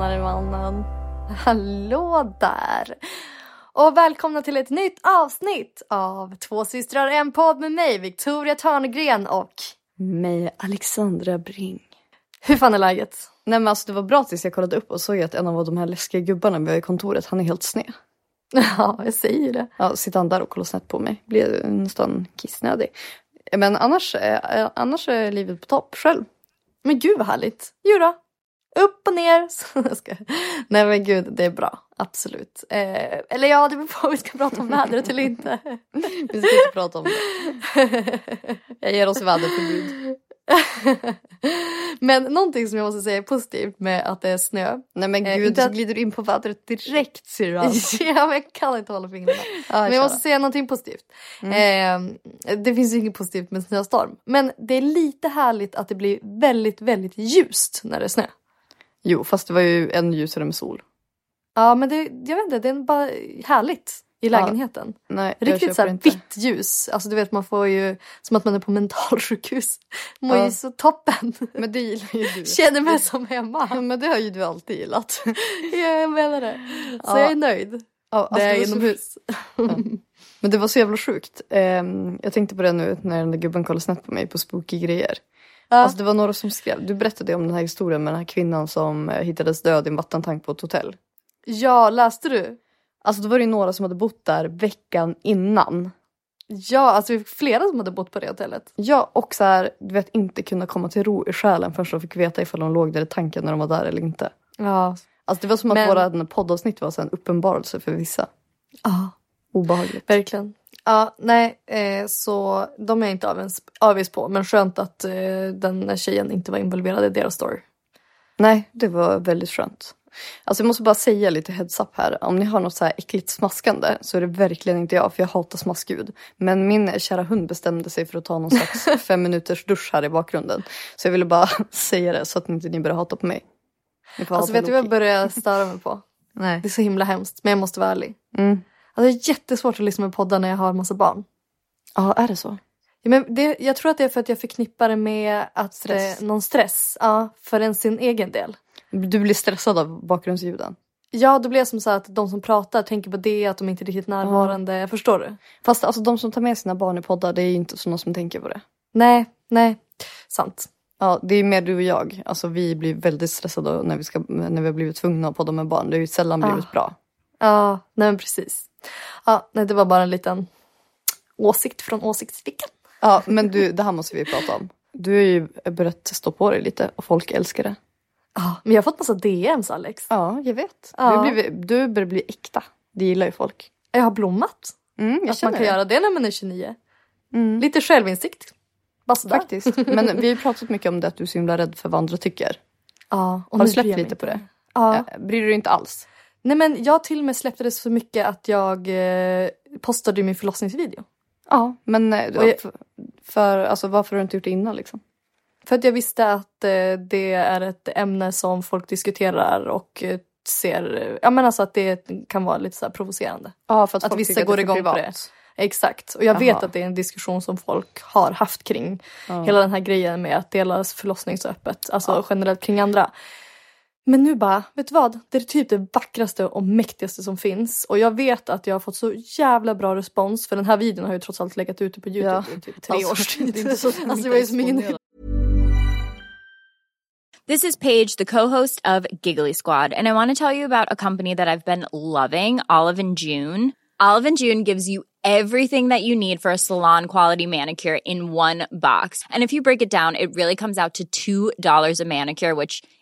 Tjenare mannen! Hallå där! Och välkomna till ett nytt avsnitt av Två systrar en podd med mig, Victoria Törnegren och mig, Alexandra Bring. Hur fan är läget? Nej men alltså det var bra tills jag kollade upp och såg att en av de här läskiga gubbarna vi har i kontoret, han är helt sned. Ja, jag säger det. Ja, sitter han där och kollar snett på mig. Blir nästan kissnödig. Men annars, eh, annars är livet på topp själv. Men gud vad härligt. Jo då. Upp och ner. Nej men gud, det är bra. Absolut. Eh, eller ja, det beror på om vi ska prata om vädret eller inte. vi ska inte prata om det. Jag ger oss väderförbud. men någonting som jag måste säga är positivt med att det är snö. Nej men gud, eh, så glider du in på vädret direkt ser du allt. ja men jag kan inte hålla fingrarna. Ah, men jag måste säga någonting positivt. Mm. Eh, det finns ju inget positivt med snöstorm. Men det är lite härligt att det blir väldigt, väldigt ljust när det är snö. Jo, fast det var ju ännu ljusare med sol. Ja, men det, jag vet inte, det är bara härligt i lägenheten. Ja, nej, Riktigt så här vitt ljus. Alltså du vet man får ju som att man är på mentalsjukhus. Mår ja. ju så toppen. Men det gillar ju du. Känner mig som hemma. Ja, men det har ju du alltid gillat. ja, jag menar det. Så ja. jag är nöjd. Ja, alltså, det är inomhus. Men det var så jävla sjukt. Um, jag tänkte på det nu när den där gubben kollade snett på mig på spooky grejer. Ja. Alltså det var några som skrev, du berättade om den här historien med den här kvinnan som eh, hittades död i en vattentank på ett hotell. Ja, läste du? Alltså då var det ju några som hade bott där veckan innan. Ja, alltså flera som hade bott på det hotellet. Ja, och så här, du vet inte kunna komma till ro i själen förrän de fick veta ifall de låg där i tanken när de var där eller inte. Ja. Alltså det var som att Men... våra poddavsnitt var så en uppenbarelse för vissa. Ja. Obehagligt. Verkligen. Ja, nej, eh, så de är jag inte avis på. Men skönt att eh, den tjejen inte var involverad i deras story. Nej, det var väldigt skönt. Alltså jag måste bara säga lite heads up här. Om ni har något så här äckligt smaskande så är det verkligen inte jag för jag hatar smaskljud. Men min kära hund bestämde sig för att ta någon slags fem minuters dusch här i bakgrunden. Så jag ville bara säga det så att inte ni börjar hata på mig. Alltså vet du vad jag börjar störa mig på? Nej. Det är så himla hemskt men jag måste vara ärlig. Mm. Alltså, det är jättesvårt att lyssna på poddar när jag har massa barn. Ja, är det så? Ja, men det, jag tror att det är för att jag förknippar det med att, stress. Eh, någon stress. Ja, för en sin egen del. Du blir stressad av bakgrundsljuden? Ja, då blir jag som så att de som pratar tänker på det, att de inte är riktigt närvarande. Mm. Förstår du? Fast alltså, de som tar med sina barn i poddar, det är ju inte sådana som tänker på det. Nej, nej. Sant. Ja, det är mer du och jag. Alltså, vi blir väldigt stressade när vi, ska, när vi har blivit tvungna att podda med barn. Det är ju sällan blivit bra. Ja, nej men precis. Ja, nej, det var bara en liten åsikt från åsiktsfickan. Ja, men du, det här måste vi prata om. Du har ju börjat stå på dig lite och folk älskar det. Ja, men jag har fått massa DMs Alex. Ja, jag vet. Ja. Du, blivit, du börjar bli äkta. Det gillar ju folk. Jag har blommat. Mm, jag att man kan det. göra det när man är 29. Mm. Lite självinsikt. Bara Faktiskt. Men vi har pratat mycket om det att du är så himla rädd för vad andra tycker. Ja, och har du släppt lite på det? Ja. Bryr du dig inte alls? Nej men jag till och med släppte det så mycket att jag eh, postade min förlossningsvideo. Ja, men eh, jag, för, alltså, varför har du inte gjort det innan liksom? För att jag visste att eh, det är ett ämne som folk diskuterar och eh, ser, ja men alltså att det kan vara lite så provocerande. Ja, för att, att vissa går igång privat. på det. Exakt, och jag Aha. vet att det är en diskussion som folk har haft kring ja. hela den här grejen med att dela förlossning så öppet, alltså ja. generellt kring andra. Men nu bara, vet du vad? Det är typ det vackraste och mäktigaste som finns. Och jag vet att jag har fått så jävla bra respons. För den här videon har ju trots allt legat ute på Youtube Ja. i typ tre Alltså, års tid. det så alltså det var ju som ingen This is Paige, the co-host of Giggly Squad, and I want to tell you about a company that I've been loving, Olive and June. Olive and June gives you everything that you need for a salon quality manicure in one box. And if you break it down, it really comes out to $2 a manicure, which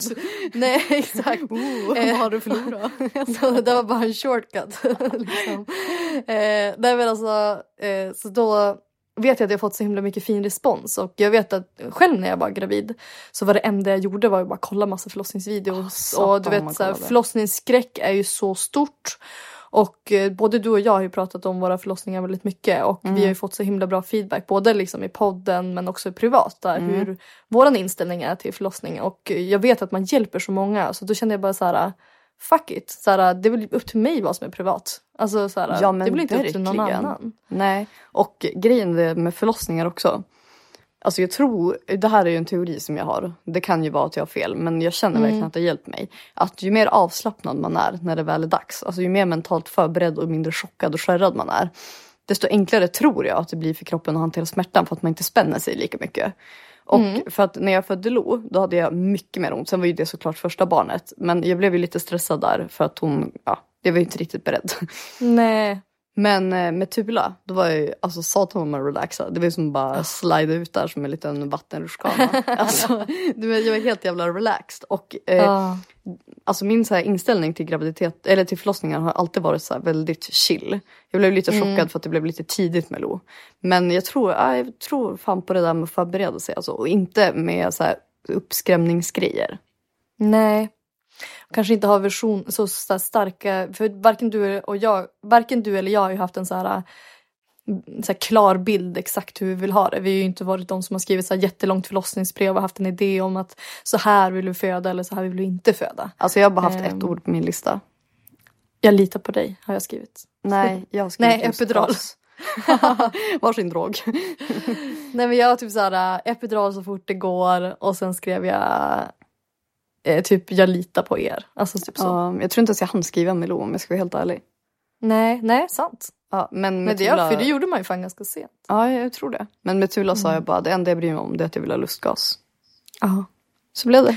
Nej exakt. Oh, Eh, vad har du förlorat? så det där var bara en shortcut. liksom. eh, nej men alltså, eh, så då vet jag att jag fått så himla mycket fin respons och jag vet att själv när jag var gravid så var det enda jag gjorde var att bara kolla massa förlossningsvideos Oh, och du vet så här, förlossningsskräck är ju så stort och eh, både du och jag har ju pratat om våra förlossningar väldigt mycket och Mm. vi har ju fått så himla bra feedback både liksom i podden men också privat där Mm. hur våran inställning är till förlossning och jag vet att man hjälper så många så då kände jag bara så här fuck it, så här, det är väl upp till mig vad som är privat. Alltså så här, Ja, men det väl inte upp till någon verkligen. annan. Nej, och grejen med förlossningar också. Alltså jag tror, det här är ju en teori som jag har. Det kan ju vara att jag har fel men jag känner verkligen att det har hjälpt mig. Att ju mer avslappnad man är när det väl är dags. Alltså ju mer mentalt förberedd och mindre chockad och skärrad man är. Desto enklare tror jag att det blir för kroppen att hantera smärtan för att man inte spänner sig lika mycket. Och för att när jag födde Lo, då hade jag mycket mer ont. Sen var ju det såklart första barnet. Men jag blev ju lite stressad där för att hon, ja, jag var ju inte riktigt beredd. Nej. Men eh, med Tula, då var jag ju alltså satan vad man relaxad. Det var ju som bara slida ut där som en liten vattenrutschkana. alltså, jag var helt jävla relaxed. Och eh, Ja. alltså min så här, inställning till graviditet, eller till förlossningar har alltid varit så här, väldigt chill. Jag blev lite chockad för att det blev lite tidigt med Lo. Men jag tror, ja, jag tror fan på det där med att förbereda sig alltså, och inte med så här, uppskrämningsgrejer. Nej. Kanske inte har version så sta- starka, för varken du och jag, varken du eller jag har ju haft en så här, mm, så här klar bild exakt hur vi vill ha det. Vi har ju inte varit de som har skrivit så här jättelångt förlossningsbrev och haft en idé om att så här vill du föda eller så här vill du inte föda. Alltså jag har bara haft Ehm. ett ord på min lista. Jag litar på dig har jag skrivit. Nej, jag har skrivit Nej, epidural. Varsin drog. Nej men jag har typ så här epidural så fort det går och sen skrev jag eh, typ jag litar på er. Alltså typ så. Ja, jag tror inte ens jag hann skriva med Lo om jag ska vara helt ärlig. Nej, nej sant. Ja, men Men med det, Tula, för det gjorde man ju fan ganska sent. Ja, jag tror det. Men med Tula sa jag bara det enda jag bryr mig om det är att jag vill ha lustgas. Ja. Så blev det.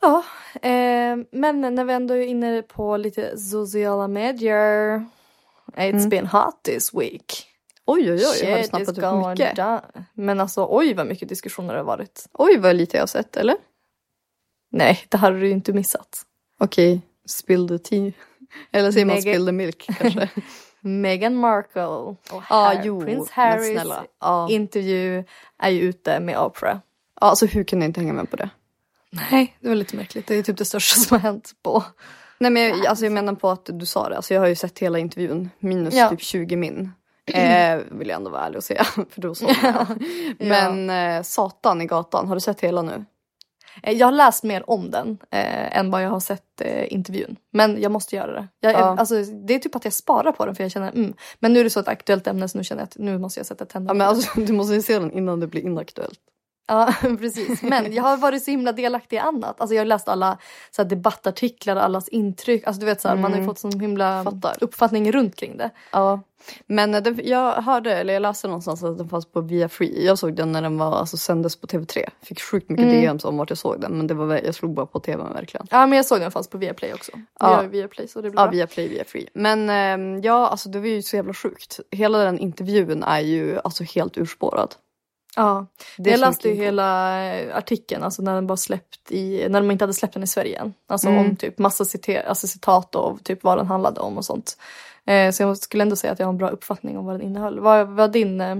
Ja, eh, men när vi ändå är inne på lite sociala medier. It's been hot this week. Oj, oj, oj. jag har Shit is snappat upp mycket. down. Men alltså oj vad mycket diskussioner det har varit. Oj, vad lite jag har sett, eller? Nej, det hade du inte missat. Okej, spill the tea. Eller säger man spill the milk kanske? Meghan Markle och Har- jo, Prince men Harrys. Ja. intervju är ju ute med Oprah. ja, alltså hur kunde jag inte hänga med på det? Nej, det var lite märkligt. Det är typ det största som har hänt på... Nej men jag, alltså jag menar på att du sa det. Alltså jag har ju sett hela intervjun. Minus Ja. typ 20 min. Eh, vill jag ändå vara ärlig och säga. För då såg jag. Men eh, Satan i gatan, har du sett hela nu? Eh, Jag har läst mer om den eh, än vad jag har sett eh, intervjun. Men jag måste göra det. Jag, Ja. alltså, det är typ att jag sparar på den för jag känner mm. Men nu är det så ett aktuellt ämne så nu känner jag att nu måste jag sätta tänderna Ja men alltså du måste ju se den innan det blir inaktuellt. Ja, precis. Men jag har varit så himla delaktig i annat. Alltså jag har läst alla så här, debattartiklar allas intryck. Alltså du vet så här, man har ju fått sån himla Fattar. uppfattning runt kring det. Ja. Men eh, det, jag hörde, eller jag läste någonstans att den fanns på Via Free. Jag såg den när den var, alltså, sändes på TV3. Fick sjukt mycket DMs om vart jag såg den. Men det var, jag slog bara på TVn verkligen. Ja men jag såg den fanns på Viaplay också. Ja. har ju Viaplay så det blir Ja, bra. via Play, via Free. Men ehm, ja, alltså det var ju så jävla sjukt. Hela den intervjun är ju alltså helt urspårad. Ja. Det jag läste ju hela eh, artikeln, alltså när den var släppt i, när de inte hade släppt den i Sverige än. Alltså Mm. om typ massa citer, alltså citat och typ vad den handlade om och sånt. Eh, så jag skulle ändå säga att jag har en bra uppfattning om vad den innehöll. Vad är din eh,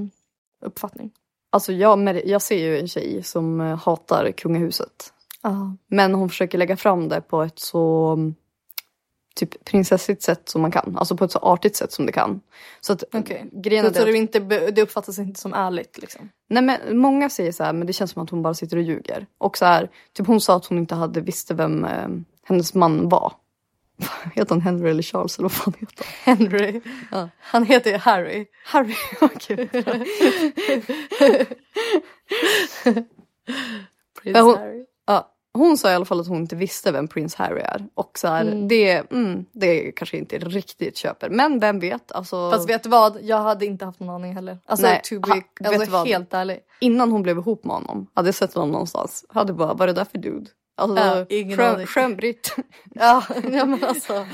uppfattning? Alltså jag, jag ser ju en tjej som eh, hatar kungahuset. Ja. Men hon försöker lägga fram det på ett så mm, typ prinsessigt sätt som man kan. Alltså på ett så artigt sätt som det kan. Så att Okej. grejen Så, så det inte, det uppfattas inte som ärligt liksom? nej men många säger så här, men det känns som att hon bara sitter och ljuger. Och så här, typ hon sa att hon inte hade visste vem eh, hennes man var. Heter han Henry eller Charles eller vad fan heter han? Henry. Ja. Han heter ju Harry. Harry. Prince Ja, hon- Harry. Hon sa i alla fall att hon inte visste vem Prince Harry är. Och så här, det, mm, det kanske inte riktigt köper. Men vem vet? Alltså, Fast vet du vad? Jag hade inte haft någon aning heller. Alltså Nej, to be, ha- vet alltså, vad? helt ärlig. Innan hon blev ihop med honom, hade jag sett honom någonstans. Hade bara, vad är det där för dude? Alltså, Ja, ingen skön, aning. skön britt. Ja, men alltså.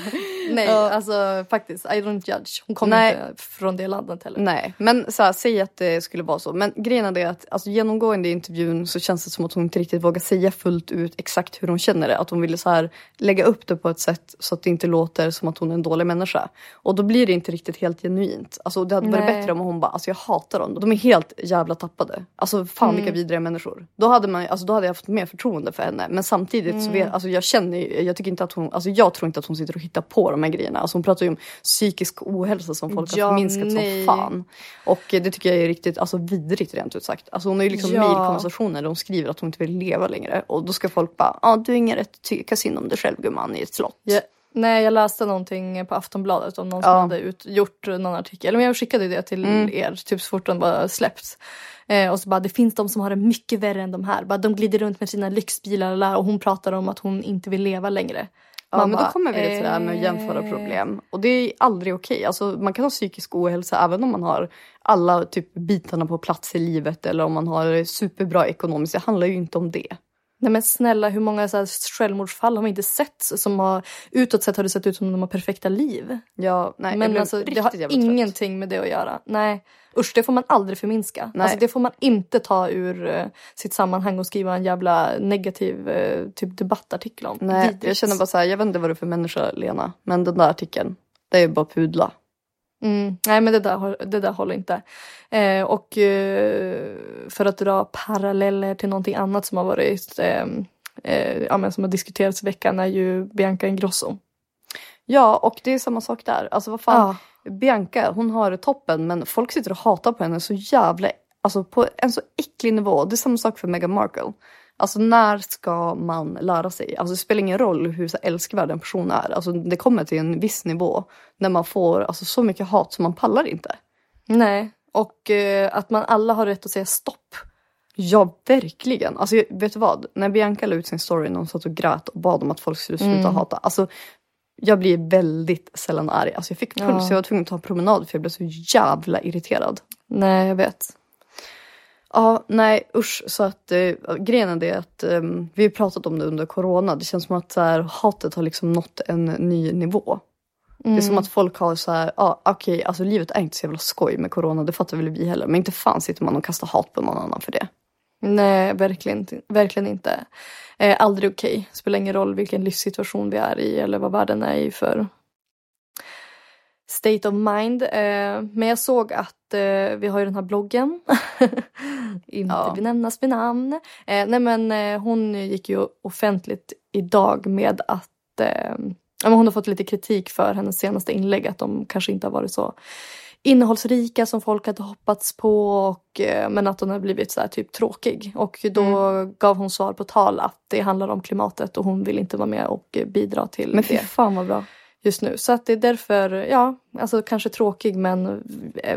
Nej, Ja. alltså faktiskt. I don't judge. Hon kommer inte från det landet heller. Nej, men så här, säg att det skulle vara så. Men grejen är att alltså, genomgående i intervjun så känns det som att hon inte riktigt vågar säga fullt ut exakt hur hon känner det. Att hon ville så här, lägga upp det på ett sätt så att det inte låter som att hon är en dålig människa. Och då blir det inte riktigt helt genuint. Alltså, det hade varit Nej. bättre om hon bara, alltså jag hatar dem. De är helt jävla tappade. Alltså fan vilka vidriga människor. Då hade, man, alltså, då hade jag fått mer förtroende för henne. Men samtidigt så vet, alltså, jag känner jag tycker inte att hon, alltså jag tror inte att hon sitter och hittar på de här grejerna. Alltså hon pratar ju om psykisk ohälsa som folk Ja, har förminskat nej. som fan. Och eh, det tycker jag är riktigt alltså, vidrigt rent ut sagt. Alltså, hon har ju liksom Ja. mejlkonversationer där hon skriver att hon inte vill leva längre. Och då ska folk bara, ja ah, du har ingen rätt att tycka synd om dig själv gumman i ett slott. Ja, nej, jag läste någonting på Aftonbladet om någon som Ja. hade ut, gjort någon artikel. Men jag skickade det till er typ så fort den bara släppts. Eh, och så bara, det finns de som har det mycket värre än de här. Bara, de glider runt med sina lyxbilar och, hon pratar om att hon inte vill leva längre. Ja, Man men bara, då kommer vi till det här med att jämföra eh, problem. Och det är aldrig okej. Alltså, man kan ha psykisk ohälsa även om man har alla typ bitarna på plats i livet eller om man har superbra ekonomiskt. Det handlar ju inte om det. Nej men snälla hur många så här självmordsfall har vi inte sett som har utåt sett har det sett ut som de har perfekta liv. Ja, nej, men alltså det har trött. ingenting med det att göra. Nej usch det får man aldrig förminska. Nej. Alltså, det får man inte ta ur eh, sitt sammanhang och skriva en jävla negativ eh, typ debattartikel om. Nej, Vidrigt. jag känner bara så här, jag vet inte vad du är för människa Lena. Men den där artikeln, det är bara pudla. Mm, nej men det där, det där håller inte. Eh, och eh, för att dra paralleller till någonting annat som har varit eh, eh, ja, men som har diskuterats i veckan är ju Bianca Ingrosso. Ja, och det är samma sak där. Alltså vad fan, Ja. Bianca hon har toppen men folk sitter och hatar på henne så jävla, alltså på en så äcklig nivå. Det är samma sak för Meghan Markle. Alltså när ska man lära sig? Alltså det spelar ingen roll hur så älskvärd en person är. Alltså det kommer till en viss nivå när man får alltså, så mycket hat som man pallar inte. Nej, och eh, att man alla har rätt att säga stopp. Ja, verkligen. Alltså, vet du vad? När Bianca la ut sin story när hon satt och grät och bad om att folk skulle sluta Mm. hata. Alltså, jag blir väldigt sällan arg. Alltså, jag fick puls, Ja. jag var tvungen att ta en promenad för jag blev så jävla irriterad. Nej, jag vet. Ja, nej usch. Så att eh, grejen är att eh, vi har pratat om det under corona. Det känns som att så här, hatet har liksom nått en ny nivå. Det är Mm. som att folk har så här, ja okej, alltså livet är inte så jävla skoj med corona, det fattar väl vi heller. Men inte fan sitter man och kastar hat på någon annan för det. Nej, verkligen, verkligen inte. Eh, aldrig okej. Spelar ingen roll vilken livssituation vi är i eller vad världen är i för state of mind. Eh, men jag såg att eh, vi har ju den här bloggen. inte Ja. benämnas vid namn. Eh, nej men hon gick ju offentligt idag med att men hon har fått lite kritik för hennes senaste inlägg. Att de kanske inte har varit så innehållsrika som folk hade hoppats på. Och, men att hon har blivit så här typ tråkig. Och då gav hon svar på tal att det handlar om klimatet och hon vill inte vara med och bidra till Men fy det. fan vad bra. Just nu. Så att det är därför, ja, alltså kanske tråkig men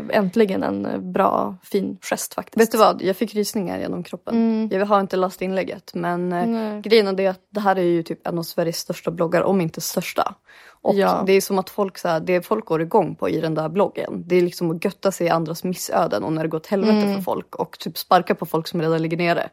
äntligen en bra fin gest faktiskt. Vet du vad, jag fick rysningar genom kroppen. Mm. Jag har inte läst inlägget men eh, Nej. grejen är att det här är ju typ en av Sveriges största bloggar, om inte största. Och Ja. det är som att folk, så här, det folk går igång på i den där bloggen, det är liksom att götta sig i andras missöden och när det går åt helvete Mm. för folk och typ sparka på folk som redan ligger nere.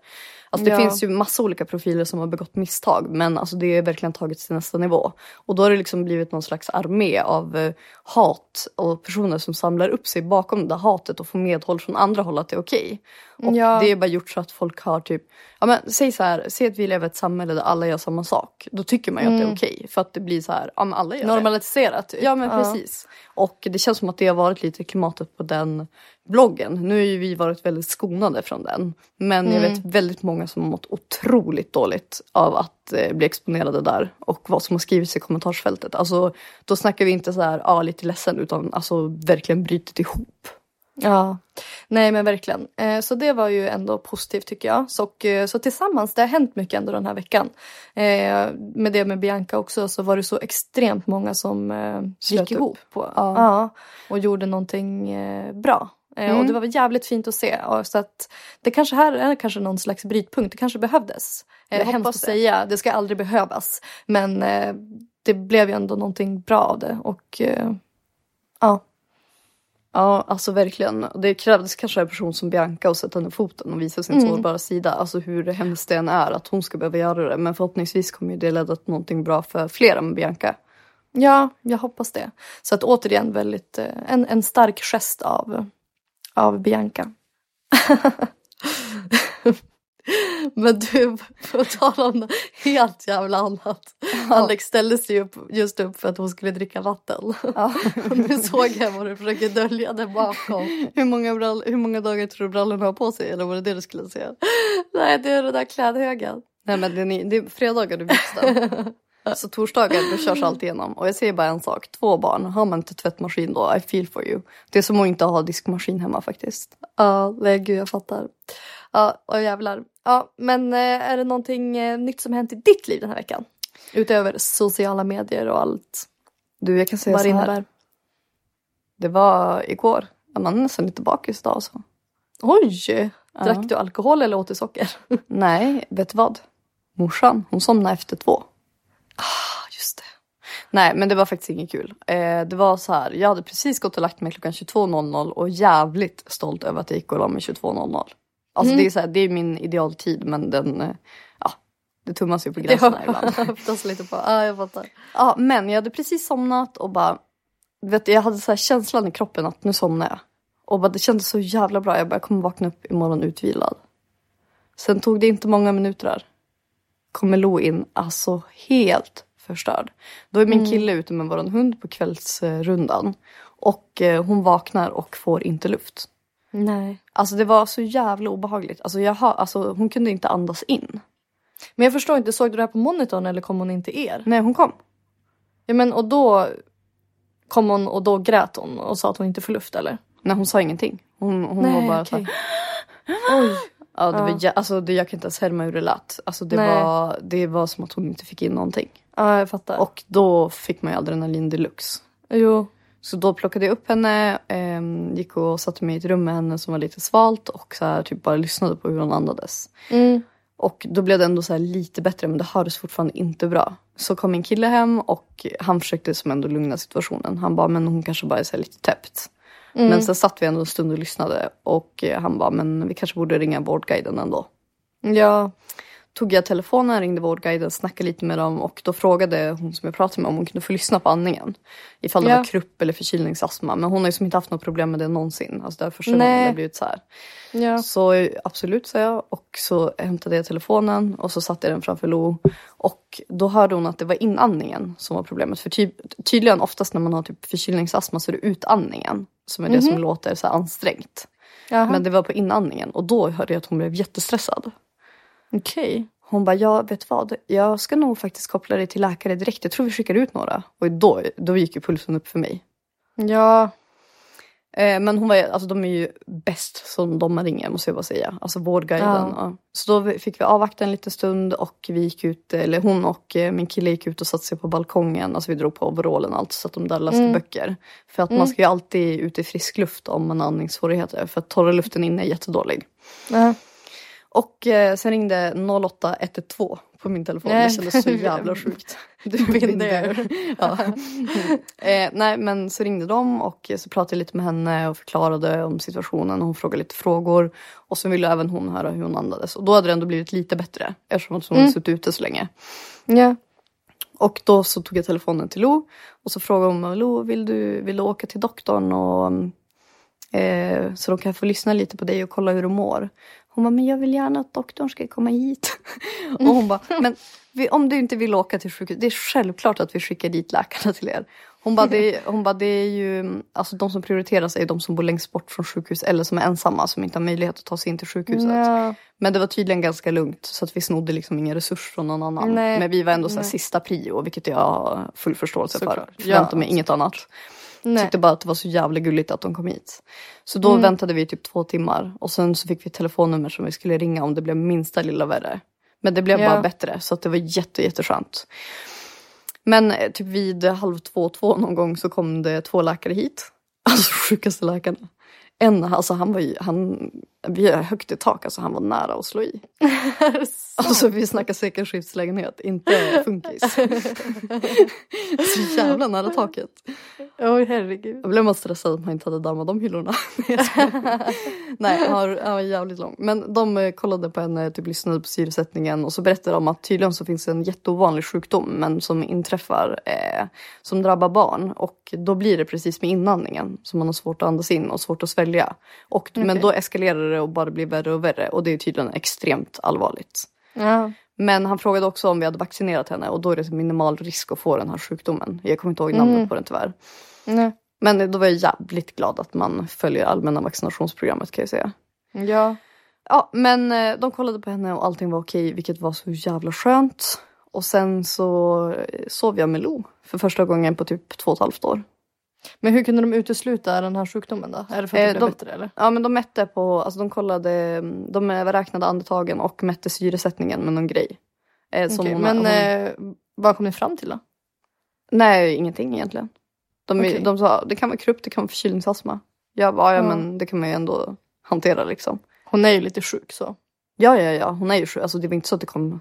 Alltså det Ja. finns ju massa olika profiler som har begått misstag men alltså det är verkligen tagit till nästa nivå. Och då har det liksom blivit någon slags armé av eh, hat och personer som samlar upp sig bakom det där hatet och får medhåll från andra håll att det är okej. Och Ja. det är bara gjort så att folk har typ, ja men säg så här, säg att vi lever i ett samhälle där alla gör samma sak. Då tycker man ju att det är okej för att det blir så här, ja men alla gör det. Normaliserat typ. Ja men precis. Och det känns som att det har varit lite klimatet på den bloggen. Nu har ju vi varit väldigt skonade från den. Men jag vet väldigt många som har mått otroligt dåligt av att eh, bli exponerade där. Och vad som har skrivits i kommentarsfältet. Alltså då snackar vi inte så här, ja lite ledsen utan alltså verkligen brutit ihop. Ja, nej men verkligen. Eh, så det var ju ändå positivt tycker jag. Så, och, eh, så tillsammans, det har hänt mycket ändå den här veckan. Eh, med det med Bianca också så var det så extremt många som eh, gick ihop på, Ja. ja, och gjorde någonting eh, bra. Eh, Och Mm. det var väl jävligt fint att se. Så att det kanske här är kanske någon slags brytpunkt. Det kanske behövdes. Eh, Jag hemskt hoppas att säga, det ska aldrig behövas. Men eh, det blev ju ändå någonting bra av det. Och eh, ja. Ja, alltså verkligen. Det krävdes kanske en person som Bianca att sätta ner foten och visa sin Mm. sårbara sida. Alltså hur hemskt det än är att hon ska behöva göra det. Men förhoppningsvis kommer ju det leda till någonting bra för flera med Bianca. Ja, jag hoppas det. Så att återigen väldigt, eh, en, en stark gest av, av Bianca. Men du, på tal om något helt jävla annat. Alex ställde sig upp, just upp för att hon skulle dricka vatten. Och nu såg jag vad du försöker dölja där bakom. Hur många, brall- hur många dagar tror du brallorna har på sig? Eller var det det du skulle säga? Nej, det är den där klädhögen. Nej men det är, det är fredagar du visste. Så torsdagar då körs allt igenom. Och jag säger bara en sak. Två barn. Har man inte tvättmaskin då, I feel for you. Det är som att inte ha diskmaskin hemma faktiskt. Ja, nej gud jag fattar. Ja, och jävlar. Ja, men eh, är det någonting eh, nytt som hänt i ditt liv den här veckan? Utöver sociala medier och allt Du jag kan säga vad så här. Det var igår. Man är nästan lite bakis idag alltså. Oj! Drack du alkohol eller åt du socker? Nej, vet du vad? Morsan, hon somnade efter två. Ah, just det. Nej, men det var faktiskt inget kul. Eh, det var så här, jag hade precis gått och lagt mig klockan 22.00 och jävligt stolt över att jag gick och la mig 22.00. Alltså det är så här, det är min idealtid men den, eh, ja, det tummas ju på gränserna ibland. höftas lite på. Ja, jag fattar. Ja, men jag hade precis somnat och bara, vet jag hade så här känslan i kroppen att nu somnar jag. Och bara, det kändes så jävla bra, jag bara jag kommer vakna upp imorgon utvilad. Sen tog det inte många minuter. Kommer Lo in, alltså helt förstörd. Då är min kille ute med våran hund på kvällsrundan. Och eh, hon vaknar och får inte luft. Nej. Alltså det var så jävla obehagligt. Alltså, jag har, alltså hon kunde inte andas in. Men jag förstår inte, såg du det här på monitorn eller kom hon in till er? Nej hon kom. Ja men och då kom hon och då grät hon och sa att hon inte får luft eller? Nej hon sa ingenting. Hon, hon var bara så här, Oj. Ja, det var, alltså, det, jag kan inte ens härma hur det lät. Alltså, det, Nej. var, det var som att hon inte fick in någonting. Ja jag fattar. Och då fick man ju adrenalin deluxe. Jo. Så då plockade jag upp henne, ehm, gick och satte mig i ett rum med henne som var lite svalt och så här, typ bara lyssnade på hur hon andades. Mm. Och då blev det ändå så här lite bättre men det hördes fortfarande inte bra. Så kom min kille hem och han försökte som ändå lugna situationen. Han bara, men hon kanske bara är lite täppt. Men sen satt vi ändå en stund och lyssnade och eh, han bara, men vi kanske borde ringa Vårdguiden ändå. Ja. Tog jag telefonen, ringde Vårdguiden, snackade lite med dem och då frågade hon som jag pratade med om hon kunde få lyssna på andningen. Ifall det Ja. var krupp eller förkylningsastma. Men hon har ju som inte haft något problem med det någonsin. Alltså det är första Nej. gången det har blivit så här. Ja. Så absolut sa jag och så hämtade jag telefonen och så satte jag den framför Lo. Och då hörde hon att det var inandningen som var problemet. För ty- tydligen oftast när man har typ förkylningsastma så är det utandningen som är det som låter så ansträngt. Jaha. Men det var på inandningen och då hörde jag att hon blev jättestressad. Okej. Hon bara, ja vet vad, jag ska nog faktiskt koppla dig till läkare direkt. Jag tror vi skickar ut några. Och då, då gick ju pulsen upp för mig. Ja. Eh, men hon var, alltså de är ju bäst som de man ringer måste jag bara säga. Alltså vårdguiden. Ja. Ja. Så då fick vi avvakta en liten stund och vi gick ut, eller hon och eh, min kille gick ut och satte sig på balkongen. Alltså vi drog på overallen och allt så att de där läste böcker. För att man ska ju alltid ut i frisk luft om man har andningssvårigheter. För att torra luften inne är jättedålig. Ja. Och eh, sen ringde 08112 på min telefon. Nej. Det kändes så jävla sjukt. Du Been there. ja. eh, nej men så ringde de och så pratade jag lite med henne och förklarade om situationen och hon frågade lite frågor. Och så ville även hon höra hur hon andades. Och då hade det ändå blivit lite bättre eftersom hon hade suttit ute så länge. Ja. Och då så tog jag telefonen till Lo och så frågade hon mig, Lo vill du, vill du åka till doktorn och eh, så de kan få lyssna lite på dig och kolla hur du mår. Hon bara, men jag vill gärna att doktorn ska komma hit. och hon bara, men vi, om du inte vill åka till sjukhus, det är självklart att vi skickar dit läkarna till er. Hon bara, det, hon bara, det är ju, alltså de som prioriteras är de som bor längst bort från sjukhus eller som är ensamma som inte har möjlighet att ta sig in till sjukhuset. Ja. Men det var tydligen ganska lugnt så att vi snodde liksom ingen resurs från någon annan. Nej. Men vi var ändå så sista prio vilket jag har full förståelse Såklart. för. Förväntade Ja, mig inget annat. Nej. Tyckte bara att det var så jävla gulligt att de kom hit. Så då väntade vi typ två timmar och sen så fick vi telefonnummer som vi skulle ringa om det blev minsta lilla värre. Men det blev Ja. bara bättre så att det var jätte, jätteskönt. Men eh, typ vid halv två, två någon gång så kom det två läkare hit. Alltså sjukaste läkarna. En, alltså han var ju, han, vi högt i tak, alltså han var nära att slå i. Alltså vi snackar säkerhetsskiftslägenhet, inte funkis. så jävla nära taket. Oj herregud. Jag blev bara stressad att man inte hade dammat de hyllorna. Nej, han var, jävligt lång. Men de eh, kollade på henne, typ lyssnade på syresättningen och så berättade de att tydligen så finns en jätteovanlig sjukdom men som inträffar eh, som drabbar barn och då blir det precis med inandningen som man har svårt att andas in och svårt att svälja. Och, Men då eskalerar det och bara blir värre och värre och det är tydligen extremt allvarligt. Ja. Men han frågade också om vi hade vaccinerat henne och då är det minimal risk att få den här sjukdomen. Jag kommer inte ihåg namnet på den tyvärr. Nej. Men då var jag jävligt glad att man följer allmänna vaccinationsprogrammet kan jag säga. Ja. Ja, men eh, de kollade på henne och allting var okej, vilket var så jävla skönt. Och sen så eh, sov jag med Lo för första gången på typ två och ett halvt år. Men hur kunde de utesluta den här sjukdomen då? Är det för att det Eh, blev de- bättre eller? Ja, men de mätte på, alltså de kollade, de räknade andetagen och mätte syresättningen med någon grej. Eh, Okej, hon- men hon- eh, vad kom ni fram till då? Nej, ingenting egentligen. De, Okej. de sa det kan vara krupp, det kan vara förkylningsastma. Jag bara, ja, Ja. men det kan man ju ändå hantera liksom. Hon är ju lite sjuk så. Ja, ja, ja, hon är ju sjuk. Alltså det var inte så att det kom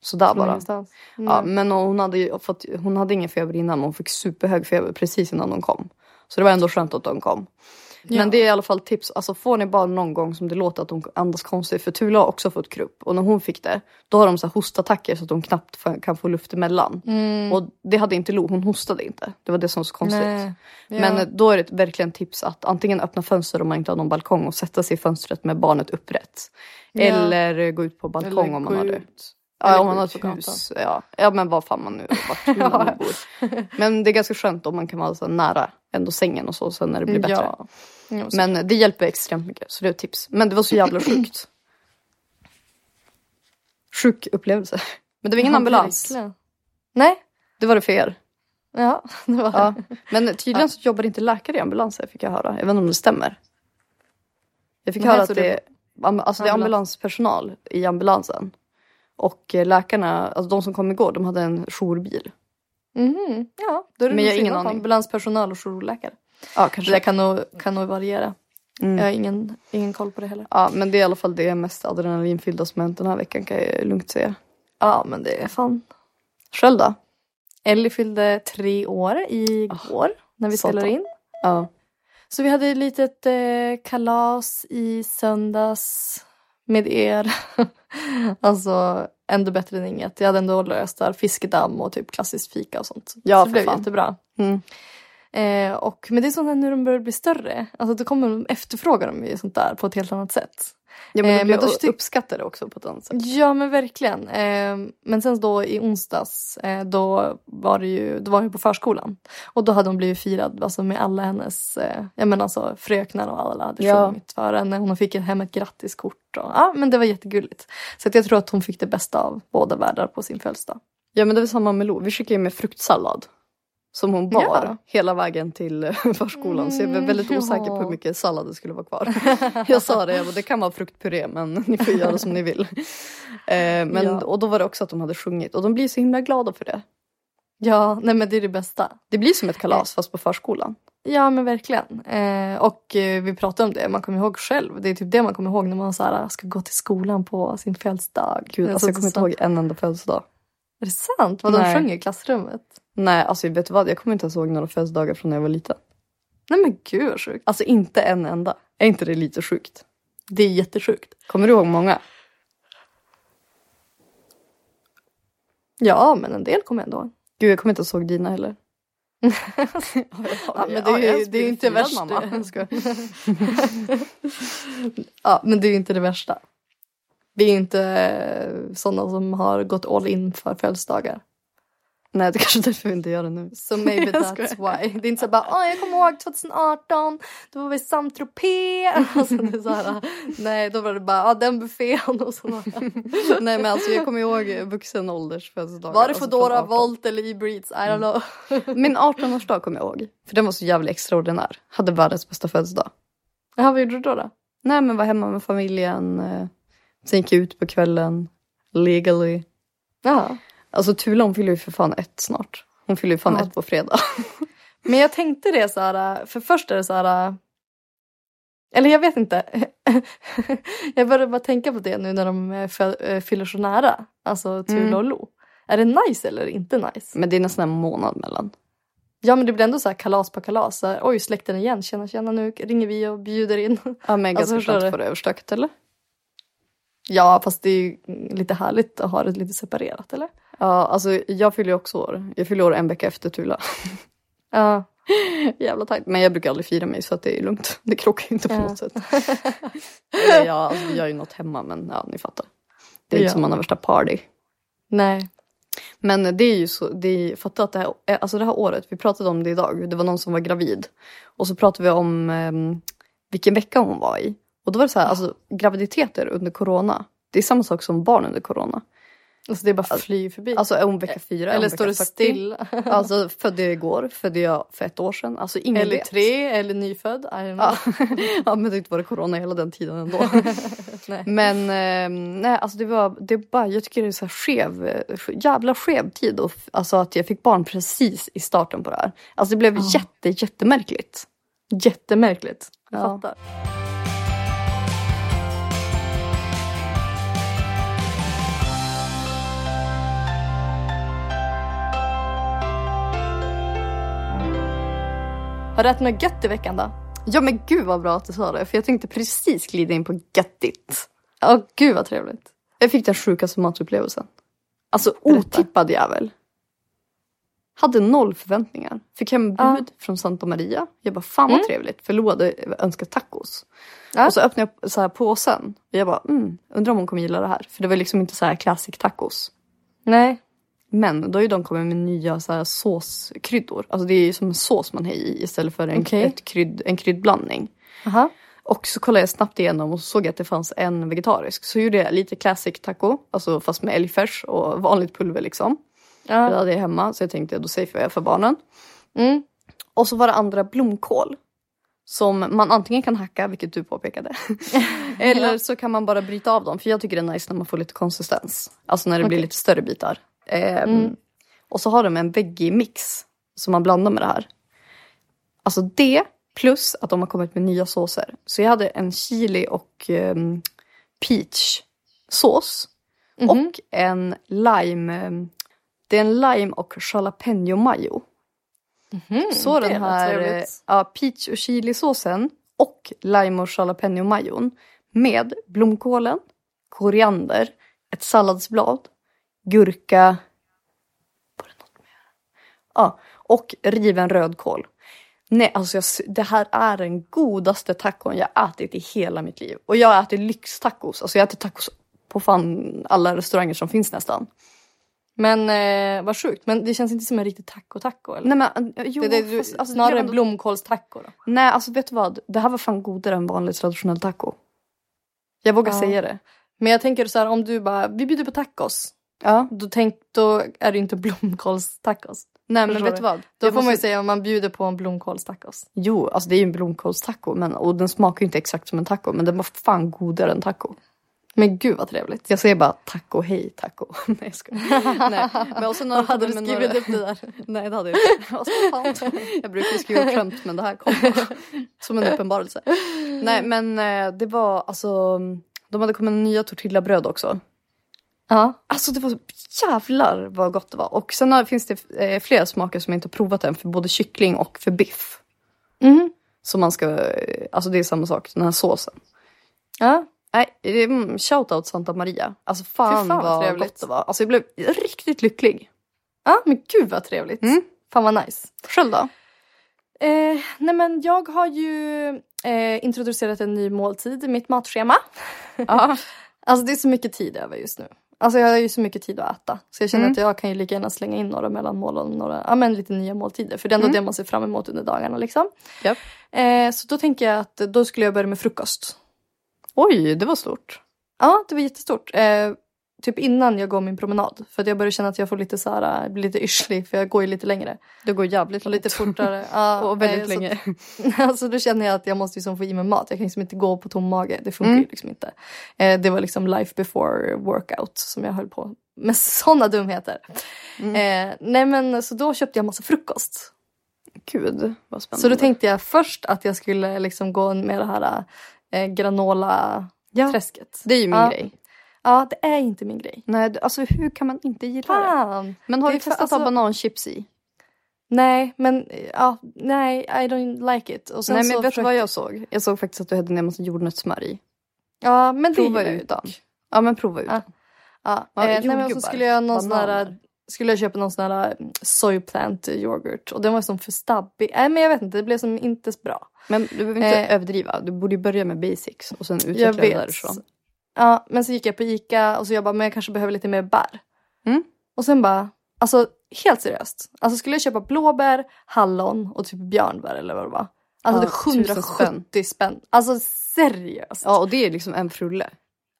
sådär bara. ingenstans. Ja, men hon hade ju fått, hon hade ingen feber innan, men hon fick superhög feber precis innan de kom. Så det var ändå skönt att de kom. Ja. Men det är i alla fall tips, alltså får ni barn någon gång som det låter att de andas konstigt, för Tula har också fått krupp och när hon fick det, då har de så här hostattacker så att de knappt kan få luft emellan. Och det hade inte Lo, hon hostade inte. Det var det som var så konstigt. Ja. Men eh, då är det verkligen tips att antingen öppna fönster om man inte har någon balkong och sätta sig i fönstret med barnet upprätt. Ja. Eller eh, gå ut på balkong Eller om man har det. ut. Ja, om man har ett hus. Ja. ja, men vad fan man nu, vart man nu bor. Men det är ganska skönt om man kan vara så nära ändå sängen och så sen när det blir bättre. Ja. Ja, Men det hjälper extremt mycket, så det är ett tips. Men det var så jävla sjukt. Sjuk upplevelse. Men det var ingen Ja, ambulans. verkligen. Nej. Det var det för er. Ja, det var Ja. Men tydligen så jobbar inte läkare i ambulanser fick jag höra. Jag vet inte om det stämmer. Jag fick Nej, höra att det, det- alltså det är Ambulans. ambulanspersonal i ambulansen. Och eh, läkarna, alltså de som kom igår, de hade en jourbil. Mhm. Ja, då är det Men jag har ingen aning. ambulanspersonal och jourläkare. Ja, Det kanske. där kan nog, kan nog variera. Mm. Jag har ingen, ingen koll på det heller. Ja, men det är i alla fall det mest adrenalinfyllda som hänt den här veckan kan jag lugnt säga. Ja, men det är fan. Själv då? Ellie fyllde tre år igår när vi spelar in. Ja. Så vi hade ett litet eh, kalas i söndags med er. alltså ändå bättre än inget. Jag hade ändå löst där fiskedamm och typ klassiskt fika och sånt. Ja, så det blev fan. jättebra. Mm. Eh, och, men det är sånt här när de börjar bli större. Alltså då kommer de efterfråga dem ju sånt där på ett helt annat sätt. ja, men Eh, du blir men då det också på ett annat sätt. Ja men verkligen. Eh, men sen då i onsdags eh, då var det ju då var på förskolan. Och då hade hon blivit firad alltså, med alla hennes eh, jag menar alltså fröknar och alla hade Ja. sjungit för henne. Hon fick hem ett grattiskort. Och, ja men det var jättegulligt. Så att jag tror att hon fick det bästa av båda världar på sin födelsedag. Ja men det var samma med Lo. Vi skickade ju med fruktsallad. Som hon bar Ja. hela vägen till eh, förskolan. så jag var väldigt Mm, osäker på ja. hur mycket sallad det skulle vara kvar. jag sa det, jag bara, det kan vara fruktpuré men ni får göra som ni vill. Eh, men, Ja. Och då var det också att de hade sjungit och de blir så himla glada för det. Ja, nej men det är det bästa. Det blir som ett kalas fast på förskolan. Ja men verkligen. Eh, och eh, vi pratade om det, man kommer ihåg själv. Det är typ det man kommer ihåg när man så här, ska gå till skolan på sin födelsedag. Gud, alltså, så- jag kommer inte ihåg en enda födelsedag. Är det sant? Vad de sjöng i klassrummet? Nej, alltså vet du vad? Jag kommer inte ens ihåg några födelsedagar från när jag var liten. Nej men gud vad sjukt. Alltså inte en enda. Är inte det lite sjukt? Det är jättesjukt. Kommer du ihåg många? Ja men en del kommer jag ändå ihåg. Gud, jag kommer inte ens ihåg dina heller. Ja, men det är ju det är inte värst. Mamma. Ja men det är ju inte det värsta. Vi är inte eh, sådana som har gått all in för födelsedagar. Nej, det kanske är därför vi inte gör det nu. Så maybe that's why. Det är inte så bara, åh jag kommer ihåg 2018, då var vi i saint. Alltså, det så här, nej då var det bara, ja den buffén och så. Nej men alltså jag kommer ihåg vuxen ålders födelsedagar. Var det alltså, Foodora, från 18. Volt eller E-Breeds? I don't know. Min 18-årsdag kommer jag ihåg. För den var så jävla extraordinär. Hade världens bästa födelsedag. Jaha vad gjorde du då? då? Nej men var hemma med familjen. eh, Sen gick jag ut på kvällen. Legally. Jaha. Alltså Tula hon fyller ju för fan ett snart. Hon fyller ju fan Ja. ett på fredag. Men jag tänkte det så här, för först är det så här. Eller jag vet inte. jag började bara tänka på det nu när de eh, eh, fyller så nära. Alltså Tula Mm. och Lo. Är det nice eller inte nice? Men det är nästan en månad mellan. Ja men det blir ändå så här kalas på kalas. Så här, Oj släkten igen, tjena tjena nu ringer vi och bjuder in. Ja men Alltså, ganska förstår skönt att få det överstökat eller? Ja fast det är ju lite härligt att ha det lite separerat eller? Ja alltså jag fyller också år. Jag fyller år en vecka efter Tula. Ja. Jävla tajt. Men jag brukar aldrig fira mig så att det är lugnt. Det krockar ju inte på Ja. något sätt. Eller ja, alltså, vi gör ju något hemma men ja ni fattar. Det är Ja. inte som man har värsta party. Nej. Men det är ju så, det är, fatta att det här, alltså det här året, vi pratade om det idag, det var någon som var gravid. Och så pratade vi om um, vilken vecka hon var i. Och då var det så här, alltså graviditeter under corona, det är samma sak som barn under corona. Alltså det är bara flyr förbi. Alltså är hon vecka fyra? är eller står det 40? still? Alltså födde jag igår, födde jag för ett år sedan. Alltså ingen eller vet. tre, eller nyfödd. I. Ja. ja men det har inte varit corona hela den tiden ändå. Nej. Men eh, nej, alltså det var, det bara, jag tycker det är så här skev, eh, jävla skev tid. Och, alltså att jag fick barn precis i starten på det här. Alltså det blev jätte, jättemärkligt. Jättemärkligt. Jag Ja. fattar. Har du ätit något gött i veckan då? Ja men gud vad bra att du sa det. För jag tänkte precis glida in på göttigt. Åh gud vad trevligt. Jag fick den sjukaste matupplevelsen. Alltså otippad jävel. Hade noll förväntningar. Fick hem bud Ja. från Santa Maria. Jag bara fan vad Mm. trevligt. För Lo hade önskat tacos. Ja. Och så öppnade jag så här påsen. Och jag bara mm, undrar om hon kommer gilla det här. För det var liksom inte så här classic tacos. Nej. Men då har ju de kommit med nya så här såskryddor. Alltså det är ju som en sås man har i istället för en, Okej. ett krydd, en kryddblandning. Aha. Och så kollade jag snabbt igenom och så såg att det fanns en vegetarisk. Så gjorde jag lite classic taco, alltså fast med älgfärs och vanligt pulver liksom. Det Ja. hade jag hemma så jag tänkte då safear jag för barnen. Mm. Och så var det andra blomkål. Som man antingen kan hacka, vilket du påpekade. eller så kan man bara bryta av dem. För jag tycker det är nice när man får lite konsistens. Alltså när det blir Okej. lite större bitar. Ehm, Och så har de en veggie-mix som man blandar med det här. Alltså det plus att de har kommit med nya såser. Så jag hade en chili och um, peach sås. Och en lime. ehm, det är en lime och jalapeno mayo. Så Mm, det den var här eh, ja, peach och chilisåsen och lime och jalapeno majon med blomkålen, koriander, ett salladsblad, gurka var det något mer? Ja, och riven rödkål. Nej, alltså jag, det här är den godaste tacon jag ätit i hela mitt liv. Och jag äter lyxtacos. Alltså jag äter tacos på fan alla restauranger som finns nästan. Men eh, vad sjukt. Men det känns inte som en riktig taco-taco eller? Nej men eh, jo, det, det, fast, alltså, snarare en blomkålstaco då? Nej, alltså vet du vad? Det här var fan godare än vanlig traditionell taco. Jag vågar Ja. säga det. Men jag tänker så här om du bara, vi bjuder på tacos. Ja. Då, tänk, då är det inte blomkålstacos. Nej men vet du? vad? Då får man ju måste- säga om man bjuder på en blomkålstacos. Jo, alltså det är ju en blomkålstaco men, och den smakar ju inte exakt som en taco men den var fan godare än taco. Men gud vad trevligt. Jag säger bara taco, hej taco. Nej jag skojar. Nej. Men och sen har Hade du skrivit några- upp det där? Nej det hade jag inte. Jag brukar skriva skämt men det här kom som en uppenbarelse. Nej men eh, det var alltså, de hade kommit nya tortillabröd också. Ja. Alltså det var jävlar vad gott det var. Och sen har, finns det eh, flera smaker som jag inte har provat än för både kyckling och för biff. Mhm. Så man ska, eh, alltså det är samma sak, den här såsen. Ja. Nej, mm, shoutout Santa Maria. Alltså fan, Fy fan vad trevligt. gott det var. Alltså jag blev riktigt lycklig. ja, men gud vad trevligt. Mm. Fan vad nice. Själv då? Eh, nej men jag har ju eh, introducerat en ny måltid i mitt matschema. Ja. Alltså det är så mycket tid över just nu. Alltså jag har ju så mycket tid att äta. Så jag känner Mm. att jag kan ju lika gärna slänga in några mellanmål och några, ja men lite nya måltider. För det är ändå Mm. det man ser fram emot under dagarna liksom. Japp. Eh, så då tänker jag att då skulle jag börja med frukost. Oj, det var stort. Ja, det var jättestort. Eh, typ innan jag går min promenad. För att jag börjar känna att jag får lite så här, blir lite yrslig för jag går ju lite längre. Det går jävligt Och lite fortare. Ja, Och väldigt eh, länge. Så, alltså då känner jag att jag måste liksom få i mig mat. Jag kan liksom inte gå på tom mage. Det funkar Mm. ju liksom inte. Eh, det var liksom life before workout som jag höll på med sådana dumheter. Mm. Eh, nej men så då köpte jag massa frukost. Gud, vad spännande. Så då tänkte jag först att jag skulle liksom gå med det här eh, granola-träsket. Det är ju min Ja. grej. Ja, det är inte min grej. Nej, det- alltså hur kan man inte gilla det? Fan! Men har Det du testat att alltså- ha bananchips i? Nej, men ja, nej, I don't like it. Och sen Nej så men vet du försökte- vad jag såg? Jag såg faktiskt att du hade ner massa jordnötssmör i. Ja, men det Prova jag ju utan. Ja men prova utan. Ja. Ja, eh, nej, men så skulle jag någon sån här, skulle jag köpa någon sån här mm, soy plant yoghurt och den var som för stabbig. Nej men jag vet inte, det blev som inte så bra. Men du behöver inte Eh. överdriva. Du borde ju börja med basics och sen Jag utveckla det vet. därifrån. Ja, men så gick jag på Ica och så jag bara, men jag kanske behöver lite mer bär. Mm. Och sen bara, alltså helt seriöst. Alltså skulle jag köpa blåbär, hallon och typ björnbär eller vad det var. Alltså Ja, det är tusen 170 spänn. Alltså seriöst. Ja och det är liksom en frulle.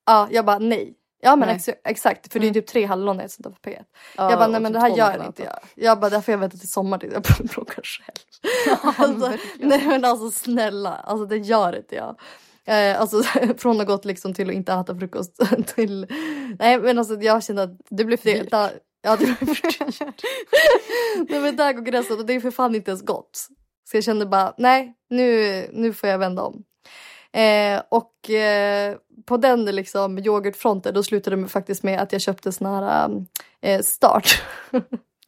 Ja, jag bara nej. Ja men ex- exakt, för det är Mm. typ tre hallon i ett sånt där paket. Ja, jag bara nej men typ det här gör inte jag. Jag bara därför jag väntar till sommar tills jag plockar själv. alltså, nej men alltså snälla, alltså det gör inte jag. Eh, alltså från att ha gått liksom till att inte äta frukost till... Nej men alltså jag kände att Det blev dyrt. där, ja, det blev för nej men där går gränsen och det är för fan inte ens gott. Så jag kände bara nej nu, nu får jag vända om. Eh, och eh, på den liksom yoghurtfronten då slutade det faktiskt med att jag köpte sån här eh, start.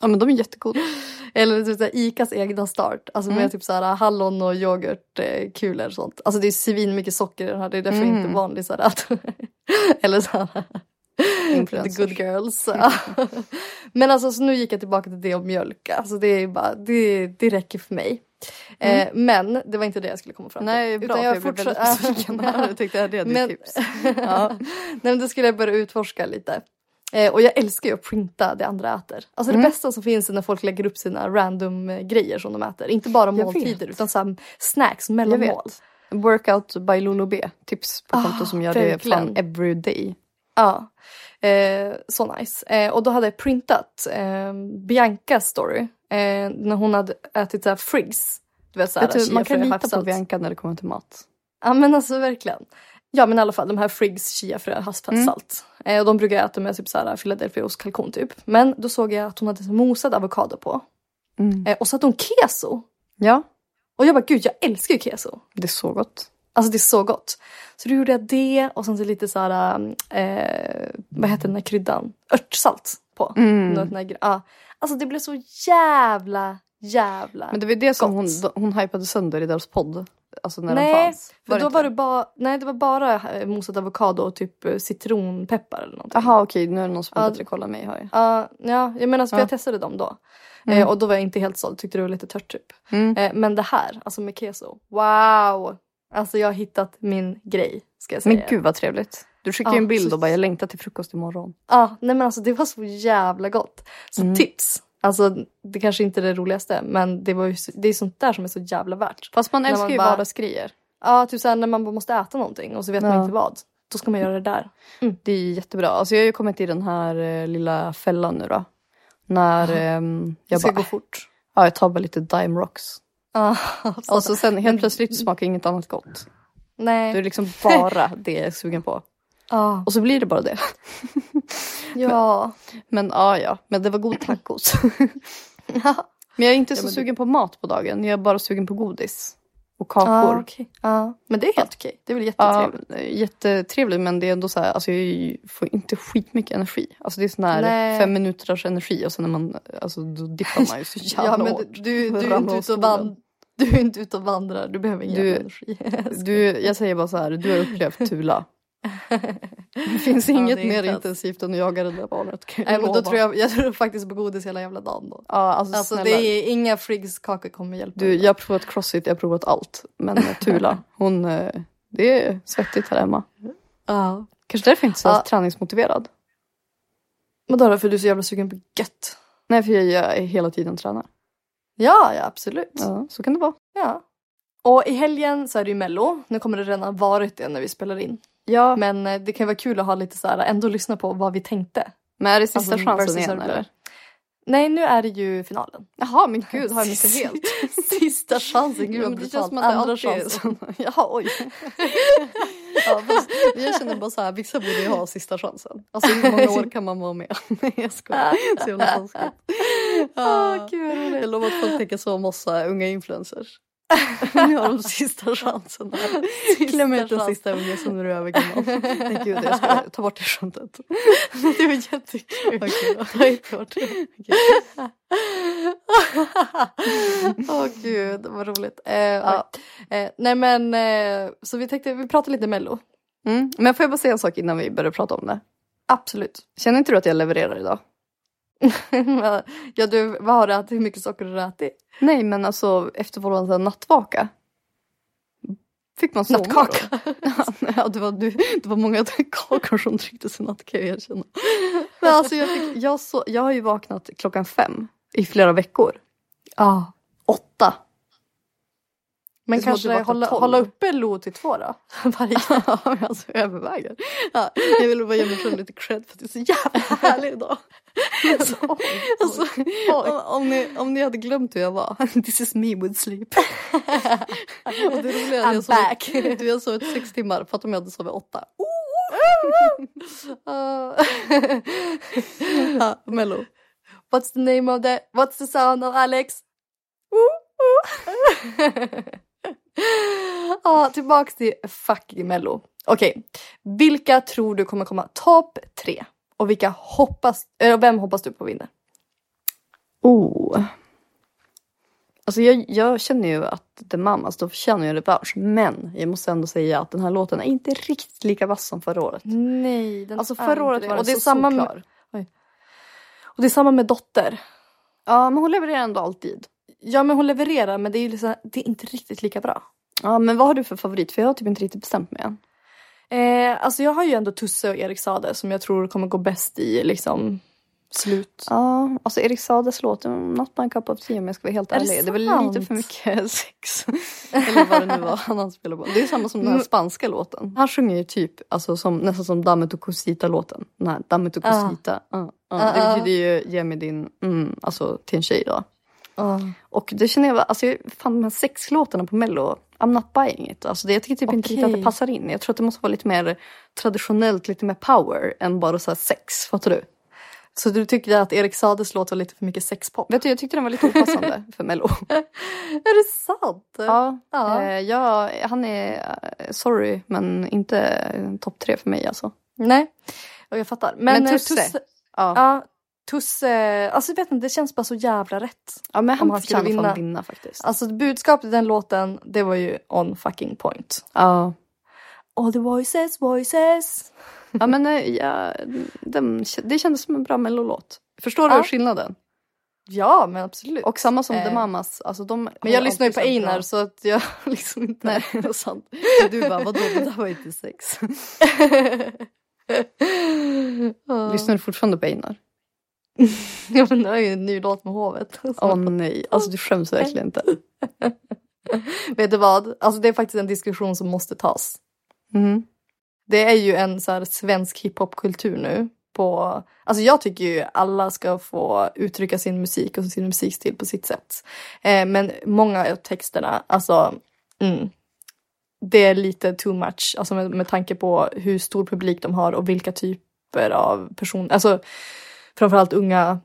Ja men de är jättegoda. Eller typ såhär Icas egna start. Alltså Mm. med typ såhär hallon och yoghurtkulor och sånt. Alltså det är svin mycket socker i den här. Det är därför jag Mm. inte vanlig såhär att... Eller såhär... The good girls. Men alltså så nu gick jag tillbaka till det och mjölk. Alltså det är bara, det, det räcker för mig. Eh, men det var inte det jag skulle komma fram till. Mm. Nej bra Utan för jag blev väldigt besviken här. Jag tyckte det hade Men- tips. ja. Nej men då skulle jag börja utforska lite. Eh, och jag älskar ju att printa det andra äter. Alltså Mm. det bästa som finns är när folk lägger upp sina random eh, grejer som de äter. Inte bara måltider utan så snacks, mellanmål. Workout by Lolo B. Tips på Ah, konto som gör det fan every day. Ja. Eh, så nice. Eh, och då hade jag printat eh, Biancas story. Eh, när hon hade ätit så här frigs. Du vet, så här, Vet du, man kan lita på. Bianca när det kommer till mat. Ja men alltså verkligen. Ja men i alla fall de här Friggs chiafrö havssalt. Eh, och de brukar jag äta med typ såhär Philadelphia ost kalkon typ. Men då såg jag att hon hade mosad avokado på. Mm. Eh, och så hade hon keso. Ja, Och jag bara gud jag älskar ju keso. det är så gott. Alltså det är så gott. Så då gjorde jag det och sen så lite såhär, eh, vad heter den här kryddan? Örtsalt på. Mm. Något här ja. Alltså det blev så jävla jävla Men det var det som hon, hon hypade sönder i deras podd. Alltså när Nej, den fanns. För då inte var det bara, nej det var bara eh, mosad avokado och typ eh, citronpeppar eller någonting. Jaha okej, nu är det någon som har bättre koll än mig hör jag. Ja, ja, jag menar alltså, för Ja. jag testade dem då. Mm. Eh, och då var jag inte helt såld, tyckte det var lite tört typ. Mm. Eh, men det här, alltså med keso, wow! Alltså jag har hittat min grej, ska jag säga. Men gud vad trevligt. Du skickade ju en bild så- och bara jag längtar till frukost imorgon. Ja, nej men alltså det var så jävla gott. Så Mm. tips! Alltså det kanske inte är det roligaste men det, var ju, det är sånt där som är så jävla värt. Fast man När älskar man ju bara- vardagsgrejer. Ja, typ såhär när man bara måste äta någonting och så vet man Ja. inte vad. Då ska man göra det där. Det är jättebra. Alltså jag har ju kommit i den här eh, lilla fällan nu då. När ehm, Det jag ska bara, gå fort. ja jag tar bara lite Dime Rocks. Ja, Och så sen helt plötsligt smakar inget annat gott. Nej. Det är liksom bara det jag är sugen på. Ja. Och så blir det bara det. ja. Men ja, ja. Men det var god tacos. Ja. Men jag är inte så men det- sugen på mat på dagen. Jag är bara sugen på godis. Och kakor. Ja, okej. ja. Men det är helt okej. Det är väl Ja, jättetrevligt. jättetrevligt men det är ändå så här, alltså jag får inte skitmycket energi. Alltså det är sån här Nej. fem minuters energi och sen när man, alltså då dippar man ju så jävla Ja, men hårt. du, du, du, är inte ute och stolen. vand, du är inte ute och vandrar. Du behöver ingen Du- energi. Du, jag säger bara så här, du har upplevt Tula. Det finns Ja, inget det mer inte- intensivt än att jaga det där barnet. kan jag Nej, men då tror jag, jag tror faktiskt på godis hela jävla dagen då. Ja, alltså, Alltså det är inga Friggs kakor kommer hjälpa. Du, jag har provat crossfit, jag har provat allt. Men eh, Tula, hon, eh, det är svettigt här hemma. Ja. Kanske därför jag inte är så Ja. träningsmotiverad. Vadå då? För du är så jävla sugen på gött? Nej, för jag, jag hela tiden tränar. Ja, ja absolut. Ja, så kan det vara. Ja. Och i helgen så är det ju mello. Nu kommer det redan ha varit det när vi spelar in. Ja, Men eh, det kan vara kul att ha lite så här, ändå lyssna på vad vi tänkte. men är det sista Alltså, chansen igen Örebro. eller? Nej, nu är det ju finalen. Jaha, men gud, har jag missat helt? Sista chansen, gud vad brutalt. Andra chansen. Jaha, oj. ja, fast jag känner bara så här, vissa borde ju ha sista chansen. Alltså hur många år kan man vara med? Nej jag skojar. Så jävla taskigt. Vad roligt. Jag lovar att folk tänker så om oss unga influencers. Nu har de sista chansen här. Kläm ut den sista unge så nu är du över gammal. Nej gud jag ska ta bort det skämtet. Det var jättekul. Okej då. Ta inte bort. Åh gud, vad roligt. Eh, ja. eh, nej men, eh, så vi tänkte, vi pratar lite mello. Mm. Men får jag bara säga en sak innan vi börjar prata om det? Absolut. Känner inte du att jag levererar idag? ja du, vad har du ätit? Hur mycket socker har du ätit? Nej men alltså efter vår så här nattvaka. Fick man sova Nattkaka. ja det var, du, det var många kakor som trycktes i natt kan jag erkänna. Men alltså jag, fick, jag, så, jag har ju vaknat klockan fem i flera veckor. Ja. Åtta. Men kanske hålla, hålla uppe LO till två då? Varje. Ja alltså jag överväger. Ja, jag vill bara ge mig själv lite cred för att det är så jävla härlig idag. Alltså, alltså, om, om, ni, om ni hade glömt hur jag var. This is me with sleep. Och det roliga är att jag sov, back. du, jag sovit sex timmar. Fatta om jag hade sovit åtta. Uh, Mello. what's the name of the, what's the sound of Alex? Ja, tillbaks till fucking mello. Okej, vilka tror du kommer komma topp tre? Och vilka hoppas, eller vem hoppas du på vinner? Oh. Alltså jag, jag känner ju att The Mamas, då förtjänar jag revansch. Men jag måste ändå säga att den här låten är inte riktigt lika vass som förra året. Nej, den Alltså förra året var den så samma solklar. med, och det är samma med Dotter. Ja men hon levererar ändå alltid. Ja men hon levererar men det är, liksom, det är inte riktigt lika bra. Ja men vad har du för favorit? För jag har typ inte riktigt bestämt mig än. Eh, alltså jag har ju ändå Tusse och Erik Sade som jag tror kommer gå bäst i liksom slut. Ja, alltså Erik Sades låt Not my cup of tea om jag ska vara helt Är det ärlig. Det, är väl sant? lite för mycket sex. Eller vad det nu var han spelade på. Det är samma som den här Mm. spanska låten. Han sjunger ju typ alltså, som, nästan som Damet och Cosita låten. Den här Damet och Ah. Cosita. Ja, ja. Ah, Det betyder ju ge mig din, mm, alltså till en tjej då. Och det känner jag, alltså jag- fan de här sexlåtarna på mello, I'm not buying it. Alltså det, jag tycker typ inte riktigt att det passar in. Jag tror att det måste vara lite mer traditionellt, lite mer power än bara så sex. Fattar du? Så du tycker att Erik Sades låt var lite för mycket sexpop? Vet du, jag tyckte den var lite opassande för mello. Är det sant? Ja, Ja. Eh, ja, han är, eh, sorry, men inte eh, topp tre för mig alltså. Nej, och jag fattar. Men, Men eh, Tusse? Tusse, Ja, ja, Tusse, alltså jag vet inte, det känns bara så jävla rätt. ja men han, han skulle förtjänar fan vinna. vinna faktiskt. Alltså budskapet i den låten, det var ju on fucking point. Ja, All the voices, voices. ja men eh, ja, den, det kändes som en bra mellolåt. Förstår Ja. du skillnaden? Ja men absolut. Och samma som Eh, The Mamas. Alltså de men jag lyssnar ju på Einar bra- så att jag liksom inte... Nej, det är sant. Du bara, vadå det där var inte sex. Lyssnar du fortfarande på Einar? Ja men det är ju en ny låt med hovet. Åh nej, alltså du skäms verkligen inte. Vet du vad? Alltså det är faktiskt en diskussion som måste tas. Mm. Det är ju en så här svensk hiphopkultur nu. på... Alltså jag tycker ju alla ska få uttrycka sin musik och sin musikstil på sitt sätt. Eh, men många av texterna, alltså mm, det är lite too much. Alltså med, med tanke på hur stor publik de har och vilka typer av personer, alltså framförallt unga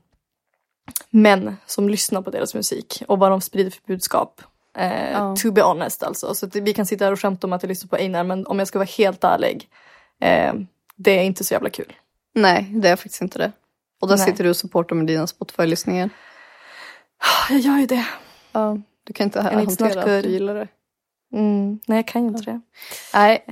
män som lyssnar på deras musik och vad de sprider för budskap. Eh, Ja. To be honest alltså. Så vi kan sitta här och skämta om att jag lyssnar på Einar men om jag ska vara helt ärlig. Eh, det är inte så jävla kul. Nej, det är faktiskt inte det. Och där Nej. sitter du och supportar med dina Spotify-lyssningar. Jag gör ju det. Ja, du kan inte hantera att du gillar det. Mm, nej jag kan ju inte det. Nej,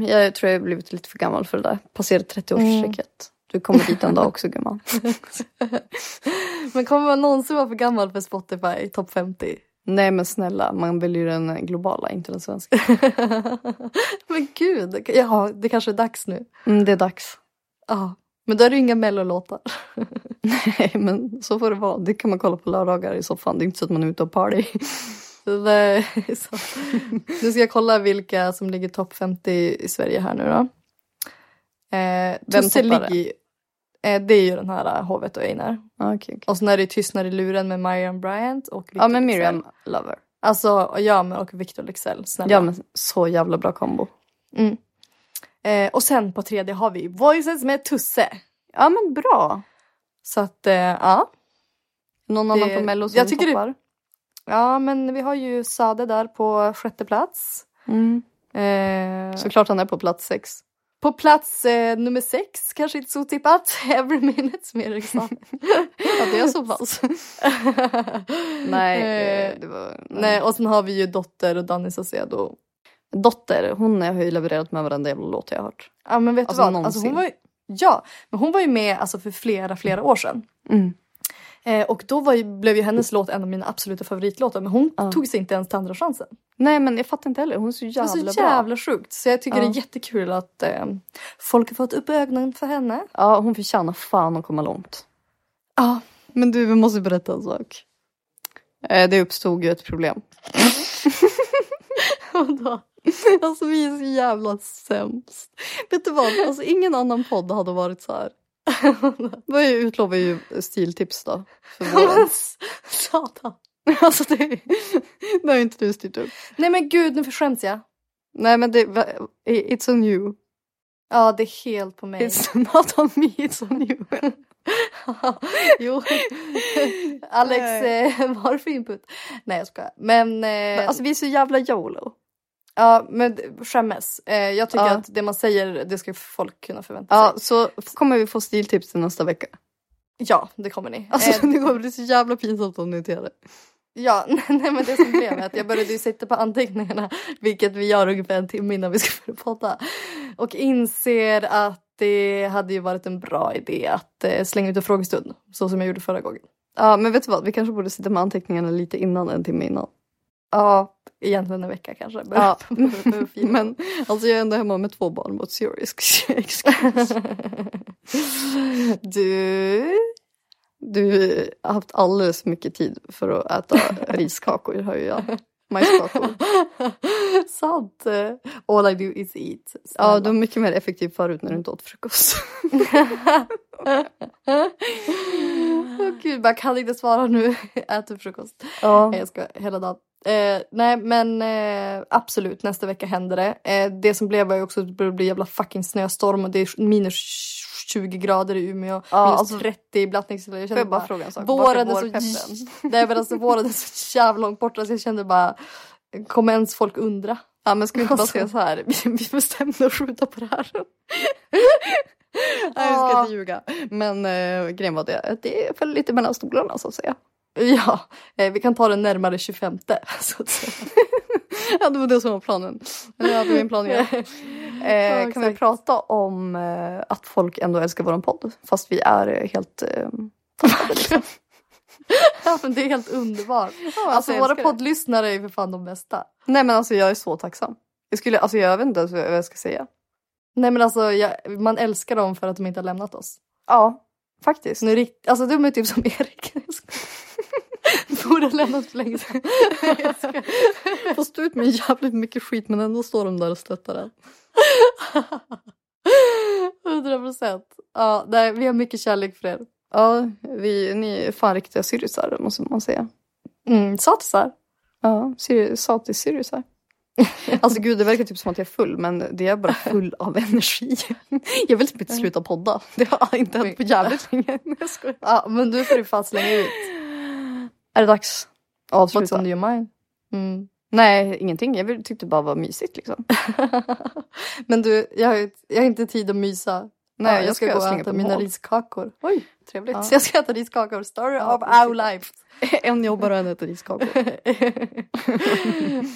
jag tror jag har blivit lite för gammal för det där. Passerat 30-årsstrecket. Du kommer dit en dag också gumman. Men kommer man någonsin vara för gammal för Spotify topp 50? Nej men snälla, man väljer ju den globala, inte den svenska. men gud, ja det kanske är dags nu. Mm, det är dags. Ja, men då är det ju inga mellolåtar. Nej men så får det vara. Det kan man kolla på lördagar i soffan. Det är inte så att man är ute och party. Så det. Nu ska jag kolla vilka som ligger topp 50 i Sverige här nu då. Eh, Vem Tusse toppar det? ligger eh, Det är ju den här Hovet och Einar. Ah, okay, okay. Och sen är det Tystnad i luren med Miriam Bryant och Victor Ja men. Miriam Lover. Alltså ja men och Victor Leksell, snälla. Ja men så jävla bra kombo. Mm. Eh, och sen på tredje har vi Voices med Tusse. Ja men bra. Så att eh, ja. Någon Det- annan på mello som jag tycker det- toppar? Ja men vi har ju Sade där på sjätte plats. Mm. Eh, Såklart han är på plats sex. På plats eh, nummer sex, kanske inte så tippat, Every Minute som Erik sa. Ja det är så pass. nej, Eh, eh, det var... Nej, och sen har vi ju Dotter och Danny Saucedo. Dotter, hon har ju levererat med varenda jävla låt jag har hört. Ja men vet Alltså, du vad? Alltså, hon var ju, ja, men hon var ju med alltså, för flera, flera år sedan. Mm. Eh, och då var ju, blev ju hennes låt en av mina absoluta favoritlåtar men hon Ja. tog sig inte ens till andra chansen. Nej men jag fattar inte heller, hon är så jävla var så bra. jävla sjukt. Så jag tycker Ja. det är jättekul att eh, folk har fått upp ögonen för henne. Ja hon förtjänar fan att komma långt. Ja. Men du, vi måste berätta en sak. Eh, det uppstod ju ett problem. Vadå? Alltså vi är så jävla sämst. Vet du vad, alltså ingen annan podd hade varit så här. Vi utlovar ju stiltips då. För våren. Satan. alltså det, det har ju inte du styrt upp. Nej men gud nu skäms jag. Nej men det, it's on you. Ja det är helt på mig. It's not on me, it's on you. jo. Alex, eh, vad har du för input? Nej jag skojar. Men, eh, Alltså vi är så jävla YOLO. Ja, men skämmes. Eh, jag tycker Ja. att det man säger det ska folk kunna förvänta Ja, sig. så kommer vi få stiltips till nästa vecka. Ja det kommer ni. Alltså Eh, det kommer bli så jävla pinsamt om ni inte gör det. Ja, nej men det som blev är att jag började ju sitta på anteckningarna, vilket vi gör ungefär en timme innan vi ska börja podda. Och inser att det hade ju varit en bra idé att eh, slänga ut en frågestund, så som jag gjorde förra gången. Ja men vet du vad, vi kanske borde sitta med anteckningarna lite innan, en timme innan. Ja, egentligen en vecka kanske. Ja, men alltså jag är ändå hemma med två barn, what's your excuse? du, Du har haft alldeles för mycket tid för att äta riskakor, hör ju jag. Majskakor. sant. All I do is eat. Ja, du var mycket mer effektiv förut när du inte åt frukost. Gud, man kan inte svara nu. Äter frukost. Ja. Jag ska hela dagen. Eh, nej men eh, absolut nästa vecka händer det. Eh, det som blev var ju också att det började bli jävla fucking snöstorm och det är minus 20 grader i Umeå. Ja, minus alltså- 30 i Blattnicksele. Jag kände jag bara bara, fråga en sak? våren är så, nej, men alltså, våren är så jävla långt borta så jag kände bara Kommer ens folk undra? Ja men ska vi inte bara Alltså. säga så här, vi, vi bestämde att skjuta på det här. Nej, jag ska inte ljuga. Men eh, grejen var det, det föll lite mellan stolarna så att säga. Ja, eh, vi kan ta den närmare 25 så att säga. Ja, det var det som var planen. Eller ja, det var en plan igen. Eh, kan vi prata om eh, att folk ändå älskar våran podd? Fast vi är eh, helt... Eh, ja men det är helt underbart. Ja, Alltså jag våra poddlyssnare är ju för fan de bästa. Nej men alltså jag är så tacksam. Jag, skulle, alltså, jag vet inte ens vad jag ska säga. Nej men alltså jag, man älskar dem för att de inte har lämnat oss. Ja, faktiskt. Nu, alltså de är typ som Erik. Borde ha lämnat för länge sedan. Får stå ut med jävligt mycket skit men ändå står de där och stöttar den. 100 procent. Ja, nej, vi har mycket kärlek för er. Ja, vi, ni är fan riktiga syrisar måste man säga. Mm, satisar. Ja, satis-syrisar. Alltså gud, det verkar typ som att jag är full men det är bara full av energi. Jag vill typ inte sluta podda. Det har inte hänt på jävligt länge. Jag skojar. Ja, men du får ju fan slänga ut. Är det dags att What's avsluta? on your mind? Mm. Nej, ingenting. Jag tyckte bara var mysigt liksom. men du, jag har, jag har inte tid att mysa. Nej, Ja, jag jag ska, gå och äta mina mål. riskakor. Oj, trevligt. Så jag ska äta riskakor. Story Ja, of our life. en jobbar och en äter riskakor.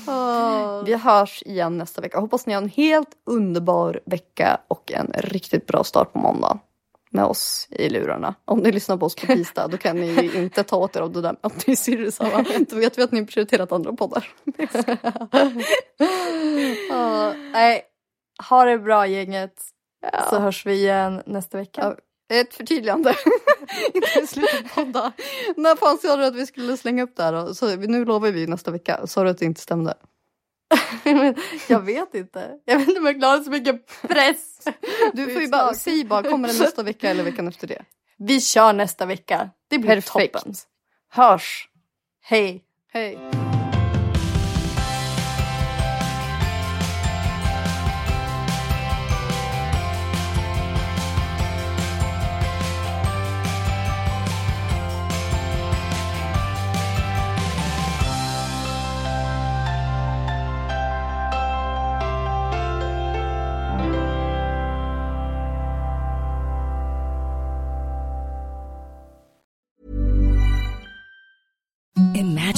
Åh. Vi hörs igen nästa vecka. Hoppas ni har en helt underbar vecka och en riktigt bra start på måndag. Med oss i lurarna. Om ni lyssnar på oss på tisdag då kan ni ju inte ta åt er av det där med att ni är syrrisarna. Då vet vi att ni prioriterat andra poddar. Åh, nej, ha det bra gänget. Ja. Så hörs vi igen nästa vecka. Ja, Ett förtydligande. inte i slutet på podda. När fan sa du att vi skulle slänga upp det här då? Så nu lovar vi nästa vecka. Sa du att det inte stämde? Jag vet inte. Jag vet inte om jag klarar så mycket press. Du får ju bara, säg bara, kommer det nästa vecka eller veckan efter det? Vi kör nästa vecka. Det blir Perfekt. toppen. Hörs! Hej. Hej!